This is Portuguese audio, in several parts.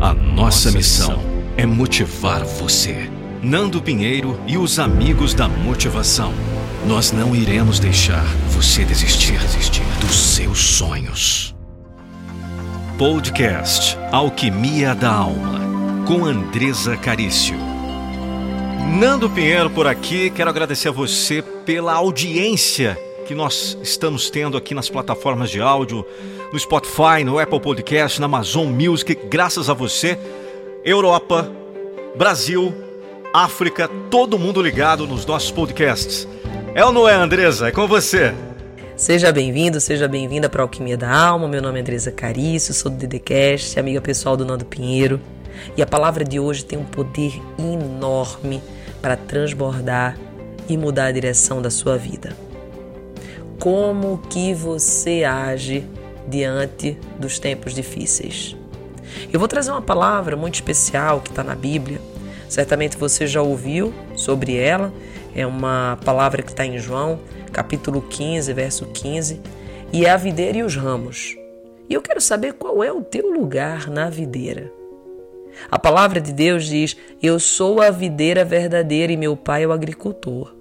A nossa missão é motivar você. Nando Pinheiro e os amigos da motivação. Nós não iremos deixar você desistir, desistir dos seus sonhos. Podcast Alquimia da Alma, com Andresa Carício. Nando Pinheiro por aqui, quero agradecer a você pela audiência que nós estamos tendo aqui nas plataformas de áudio, no Spotify, no Apple Podcast, na Amazon Music, graças a você. Europa, Brasil, África, todo mundo ligado nos nossos podcasts. É ou não é, Andresa? É com você. Seja bem-vindo, seja bem-vinda para Alquimia da Alma. Meu nome é Andresa Carício, sou do DDCast, amiga pessoal do Nando Pinheiro. E a palavra de hoje tem um poder enorme para transbordar e mudar a direção da sua vida. Como que você age diante dos tempos difíceis? Eu vou trazer uma palavra muito especial que está na Bíblia. Certamente você já ouviu sobre ela é uma palavra que está em João, capítulo 15, verso 15, e é a videira e os ramos. E eu quero saber qual é o teu lugar na videira. A palavra de Deus diz: Eu sou a videira verdadeira e meu pai é o agricultor.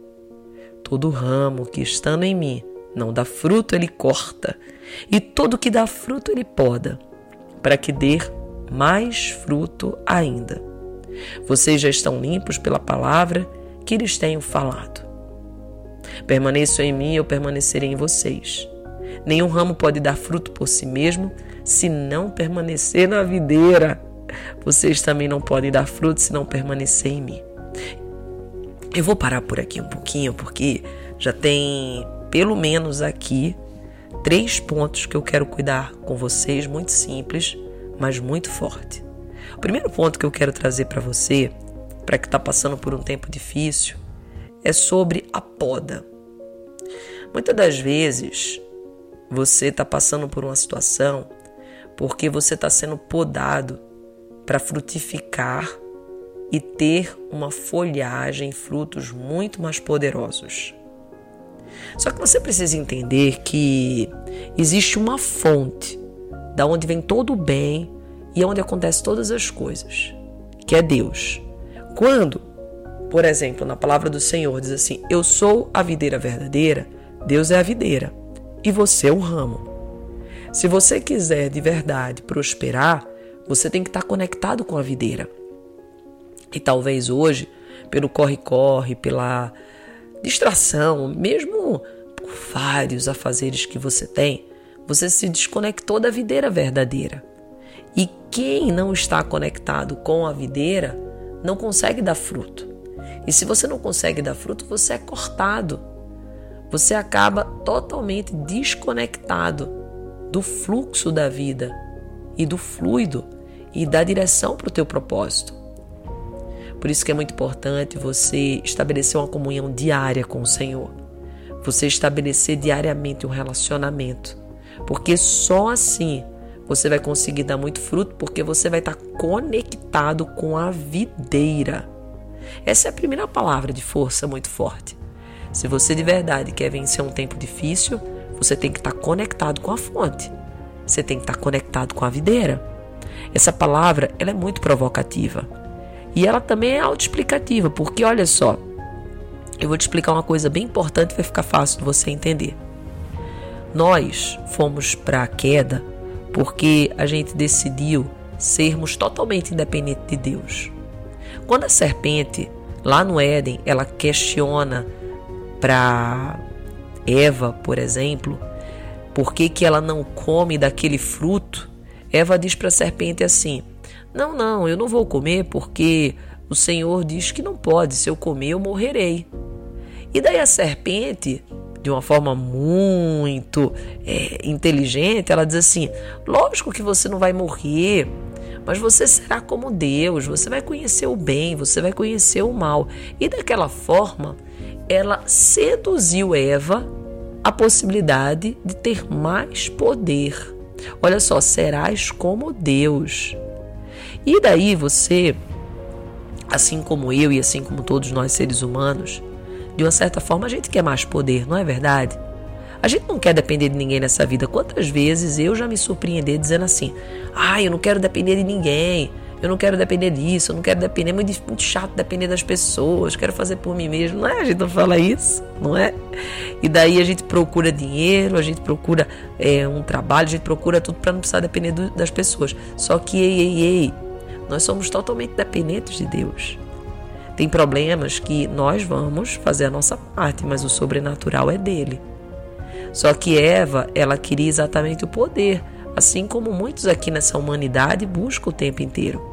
Todo ramo que estando em mim não dá fruto, ele corta, e todo que dá fruto, ele poda, para que dê mais fruto ainda. Vocês já estão limpos pela palavra que lhes tenho falado. Permaneçam em mim, eu permanecerei em vocês. Nenhum ramo pode dar fruto por si mesmo se não permanecer na videira. Vocês também não podem dar fruto se não permanecer em mim. Eu vou parar por aqui um pouquinho, porque já tem pelo menos aqui três pontos que eu quero cuidar com vocês, muito simples, mas muito forte. O primeiro ponto que eu quero trazer para você para que está passando por um tempo difícil é sobre a poda. Muitas das vezes você está passando por uma situação porque você está sendo podado para frutificar e ter uma folhagem, frutos muito mais poderosos. Só que você precisa entender que existe uma fonte da onde vem todo o bem e onde acontece todas as coisas, que é Deus. Quando, por exemplo, na palavra do Senhor diz assim: Eu sou a videira verdadeira, Deus é a videira e você é o ramo. Se você quiser de verdade prosperar, você tem que estar conectado com a videira. E talvez hoje, pelo corre-corre, pela distração, mesmo por vários afazeres que você tem, você se desconectou da videira verdadeira. E quem não está conectado com a videira não consegue dar fruto. E se você não consegue dar fruto, você é cortado. Você acaba totalmente desconectado do fluxo da vida e do fluido e da direção para o teu propósito. Por isso que é muito importante você estabelecer uma comunhão diária com o Senhor. Você estabelecer diariamente um relacionamento. Porque só assim você vai conseguir dar muito fruto porque você vai estar conectado com a videira. Essa é a primeira palavra de força muito forte. Se você de verdade quer vencer um tempo difícil, você tem que estar conectado com a fonte. Você tem que estar conectado com a videira. Essa palavra ela é muito provocativa. E ela também é autoexplicativa, porque olha só, eu vou te explicar uma coisa bem importante, vai ficar fácil de você entender. Nós fomos para a queda porque a gente decidiu sermos totalmente independentes de Deus. Quando a serpente, lá no Éden, ela questiona para Eva, por exemplo, por que, que ela não come daquele fruto, Eva diz para a serpente assim: Não, não, eu não vou comer porque o Senhor diz que não pode, se eu comer eu morrerei. E daí a serpente de uma forma muito é, inteligente, ela diz assim: lógico que você não vai morrer, mas você será como Deus, você vai conhecer o bem, você vai conhecer o mal. E daquela forma, ela seduziu Eva a possibilidade de ter mais poder. Olha só, serás como Deus. E daí você, assim como eu e assim como todos nós seres humanos, de uma certa forma, a gente quer mais poder, não é verdade? A gente não quer depender de ninguém nessa vida. Quantas vezes eu já me surpreendi dizendo assim: ah, eu não quero depender de ninguém, Eu não quero depender disso, eu não quero depender, é muito, muito chato depender das pessoas, quero fazer por mim mesmo. Não é? A gente não fala isso, não é? E daí a gente procura dinheiro, a gente procura é, um trabalho, a gente procura tudo para não precisar depender do, das pessoas. Só que, ei, ei, ei, nós somos totalmente dependentes de Deus. Tem problemas que nós vamos fazer a nossa parte, mas o sobrenatural é dele. Só que Eva, ela queria exatamente o poder, assim como muitos aqui nessa humanidade buscam o tempo inteiro.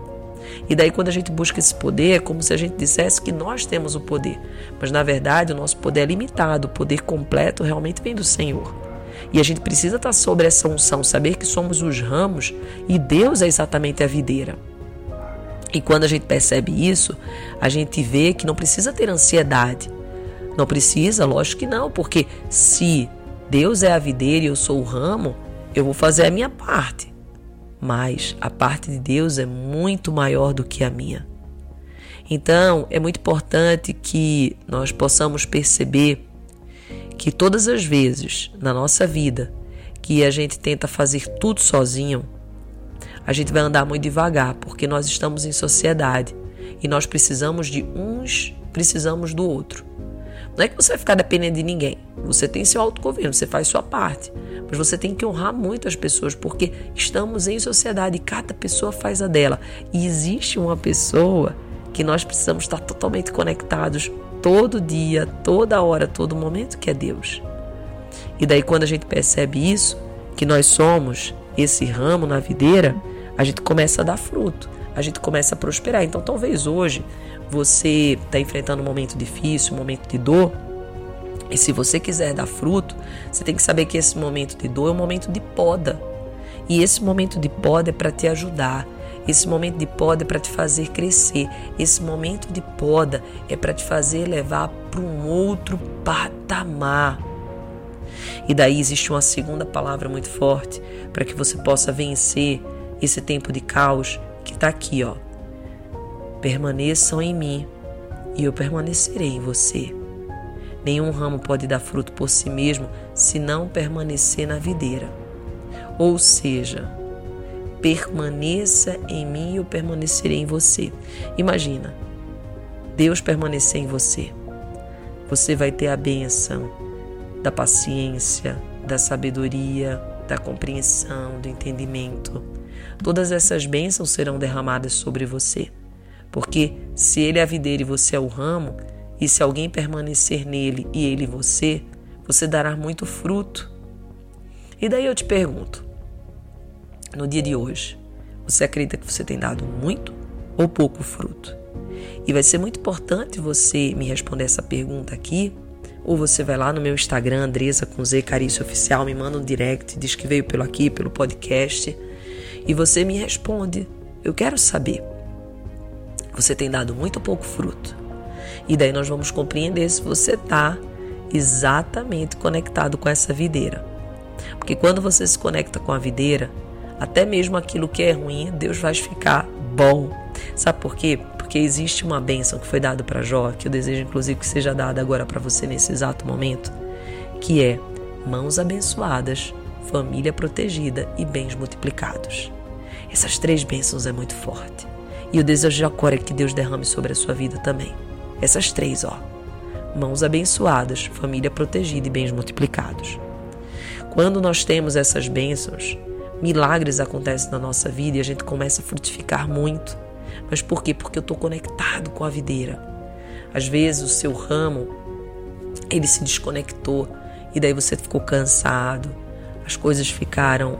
E daí, quando a gente busca esse poder, é como se a gente dissesse que nós temos o poder. Mas na verdade, o nosso poder é limitado, o poder completo realmente vem do Senhor. E a gente precisa estar sobre essa unção, saber que somos os ramos e Deus é exatamente a videira. E quando a gente percebe isso, a gente vê que não precisa ter ansiedade. Não precisa, lógico que não, porque se Deus é a videira e eu sou o ramo, eu vou fazer a minha parte. Mas a parte de Deus é muito maior do que a minha. Então, é muito importante que nós possamos perceber que todas as vezes na nossa vida que a gente tenta fazer tudo sozinho, a gente vai andar muito devagar, porque nós estamos em sociedade e nós precisamos de uns, precisamos do outro. Não é que você vai ficar dependendo de ninguém. Você tem seu autogoverno, você faz sua parte. Mas você tem que honrar muito as pessoas, porque estamos em sociedade e cada pessoa faz a dela. E existe uma pessoa que nós precisamos estar totalmente conectados todo dia, toda hora, todo momento, que é Deus. E daí, quando a gente percebe isso, que nós somos esse ramo na videira, a gente começa a dar fruto, a gente começa a prosperar. Então, talvez hoje você está enfrentando um momento difícil, um momento de dor, e se você quiser dar fruto, você tem que saber que esse momento de dor é um momento de poda. E esse momento de poda é para te ajudar. Esse momento de poda é para te fazer crescer. Esse momento de poda é para te fazer levar para um outro patamar. E daí existe uma segunda palavra muito forte para que você possa vencer esse tempo de caos que está aqui, ó. Permaneçam em mim e eu permanecerei em você. Nenhum ramo pode dar fruto por si mesmo se não permanecer na videira. Ou seja, permaneça em mim e eu permanecerei em você. Imagina, Deus permanecer em você. Você vai ter a benção da paciência, da sabedoria, da compreensão, do entendimento. Todas essas bênçãos serão derramadas sobre você. Porque se ele é a videira e você é o ramo, e se alguém permanecer nele e ele você, você dará muito fruto. E daí eu te pergunto, no dia de hoje, você acredita que você tem dado muito ou pouco fruto? E vai ser muito importante você me responder essa pergunta aqui, ou você vai lá no meu Instagram, Andresa com Z Carício Oficial, me manda um direct, diz que veio pelo aqui, pelo podcast, e você me responde. Eu quero saber. Você tem dado muito pouco fruto. E daí nós vamos compreender se você está exatamente conectado com essa videira. Porque quando você se conecta com a videira, até mesmo aquilo que é ruim, Deus vai ficar bom. Sabe por quê? Porque existe uma bênção que foi dada para Jó, que eu desejo inclusive que seja dada agora para você nesse exato momento, que é mãos abençoadas, família protegida e bens multiplicados. Essas três bênçãos é muito forte. E o desejo de é que Deus derrame sobre a sua vida também. Essas três, ó. Mãos abençoadas, família protegida e bens multiplicados. Quando nós temos essas bênçãos, milagres acontecem na nossa vida e a gente começa a frutificar muito. Mas por quê? Porque eu estou conectado com a videira. Às vezes o seu ramo ele se desconectou e daí você ficou cansado, as coisas ficaram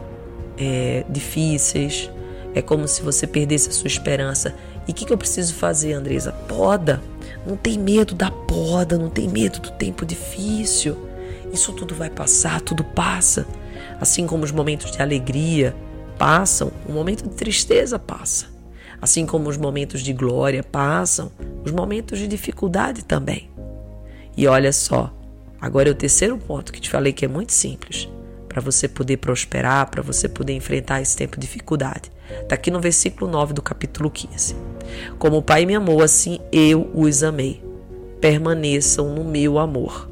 é, difíceis, é como se você perdesse a sua esperança. E o que, que eu preciso fazer, Andresa? Poda. Não tem medo da poda, não tem medo do tempo difícil. Isso tudo vai passar, tudo passa. Assim como os momentos de alegria passam, o momento de tristeza passa. Assim como os momentos de glória passam, os momentos de dificuldade também. E olha só, agora é o terceiro ponto que te falei que é muito simples para você poder prosperar, para você poder enfrentar esse tempo de dificuldade. Está aqui no versículo 9 do capítulo 15. Como o Pai me amou, assim eu os amei. Permaneçam no meu amor.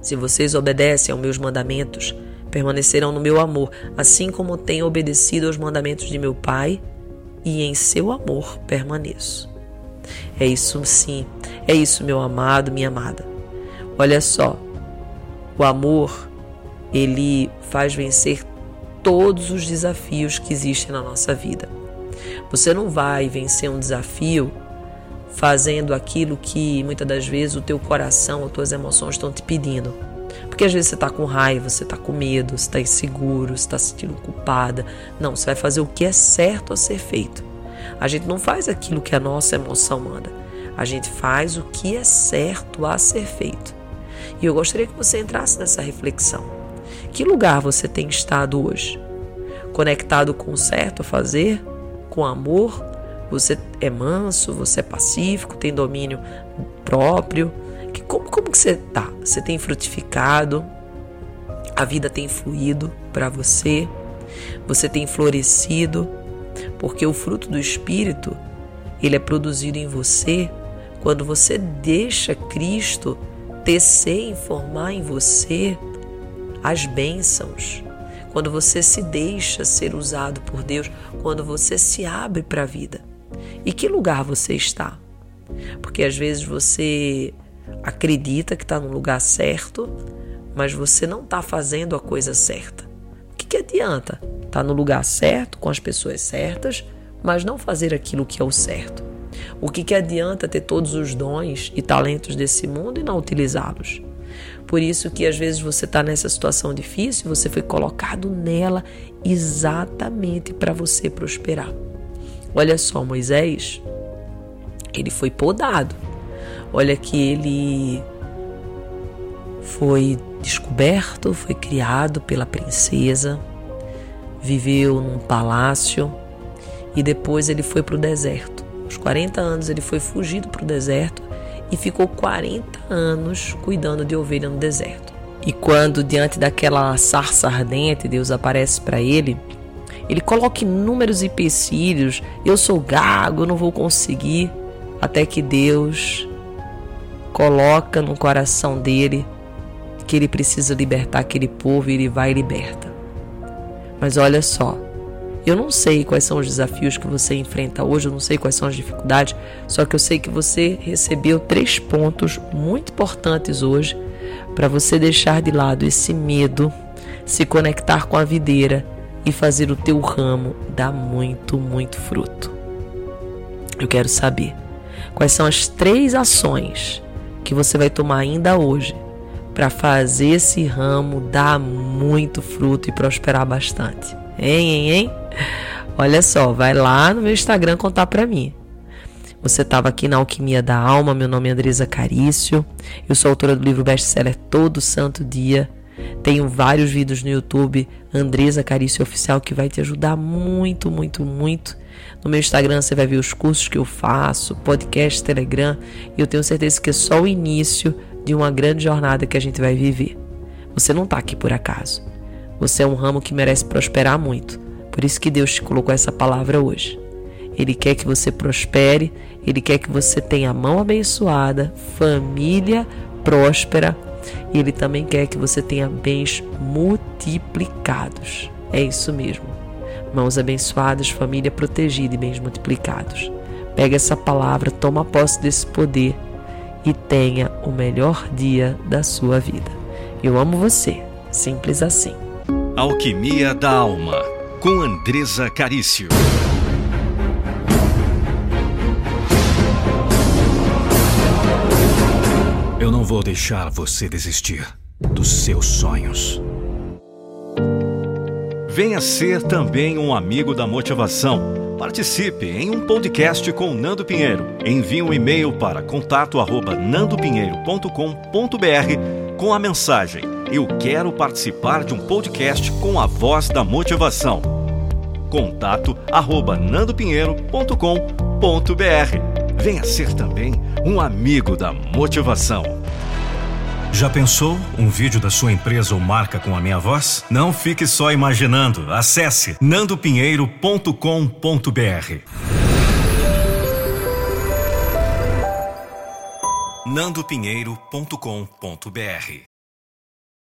Se vocês obedecem aos meus mandamentos, permanecerão no meu amor, assim como tenho obedecido aos mandamentos de meu Pai e em seu amor permaneço. É isso sim, é isso, meu amado, minha amada. Olha só, o amor, ele faz vencer todos os desafios que existem na nossa vida. Você não vai vencer um desafio fazendo aquilo que muitas das vezes o teu coração, as tuas emoções estão te pedindo. Porque às vezes você está com raiva, você está com medo, você está inseguro, você está se sentindo culpada. Não, você vai fazer o que é certo a ser feito. A gente não faz aquilo que a nossa emoção manda. A gente faz o que é certo a ser feito. E eu gostaria que você entrasse nessa reflexão. Que lugar você tem estado hoje? Conectado com o certo a fazer? Com amor? Você é manso? Você é pacífico? Tem domínio próprio? Que, como, como que você está? Você tem frutificado? A vida tem fluído para você? Você tem florescido? Porque o fruto do Espírito, ele é produzido em você quando você deixa Cristo tecer e formar em você as bênçãos. Quando você se deixa ser usado por Deus, quando você se abre para a vida. E que lugar você está? Porque às vezes você acredita que está no lugar certo, mas você não está fazendo a coisa certa. O que, que adianta? Estar tá no lugar certo, com as pessoas certas, mas não fazer aquilo que é o certo. O que, que adianta ter todos os dons e talentos desse mundo e não utilizá-los? Por isso que às vezes você está nessa situação difícil, você foi colocado nela exatamente para você prosperar. Olha só, Moisés, ele foi podado. Olha que ele foi descoberto, foi criado pela princesa, viveu num palácio e depois ele foi para o deserto. Aos 40 anos ele foi fugido para o deserto e ficou 40 anos cuidando de ovelha no deserto. E quando diante daquela sarça ardente Deus aparece para ele, ele coloca inúmeros empecilhos. Eu sou gago, eu não vou conseguir. Até que Deus coloca no coração dele que ele precisa libertar aquele povo e ele vai e liberta. Mas olha só, eu não sei quais são os desafios que você enfrenta hoje, eu não sei quais são as dificuldades, só que eu sei que você recebeu três pontos muito importantes hoje para você deixar de lado esse medo, se conectar com a videira e fazer o teu ramo dar muito, muito fruto. Eu quero saber quais são as três ações que você vai tomar ainda hoje para fazer esse ramo dar muito fruto e prosperar bastante. Hein, hein, hein? Olha só, vai lá no meu Instagram contar para mim. Você estava aqui na Alquimia da Alma, meu nome é Andresa Carício. Eu sou autora do livro best-seller Todo Santo Dia. Tenho vários vídeos no YouTube, Andresa Carício Oficial, que vai te ajudar muito, muito, muito. No meu Instagram você vai ver os cursos que eu faço, podcast, Telegram, e eu tenho certeza que é só o início de uma grande jornada que a gente vai viver. Você não está aqui por acaso. Você é um ramo que merece prosperar muito. Por isso que Deus te colocou essa palavra hoje. Ele quer que você prospere, ele quer que você tenha mão abençoada, família próspera, e ele também quer que você tenha bens multiplicados. É isso mesmo. Mãos abençoadas, família protegida e bens multiplicados. Pega essa palavra, toma posse desse poder e tenha o melhor dia da sua vida. Eu amo você, simples assim. Alquimia da Alma, com Andresa Carício. Eu não vou deixar você desistir dos seus sonhos. Venha ser também um amigo da motivação. Participe em um podcast com Nando Pinheiro. Envie um e-mail para contato@nandopinheiro.com.br com a mensagem: Eu quero participar de um podcast com a voz da motivação. Contato@nandopinheiro.com.br. Venha ser também um amigo da motivação. Já pensou um vídeo da sua empresa ou marca com a minha voz? Não fique só imaginando. Acesse nandopinheiro.com.br. nandopinheiro.com.br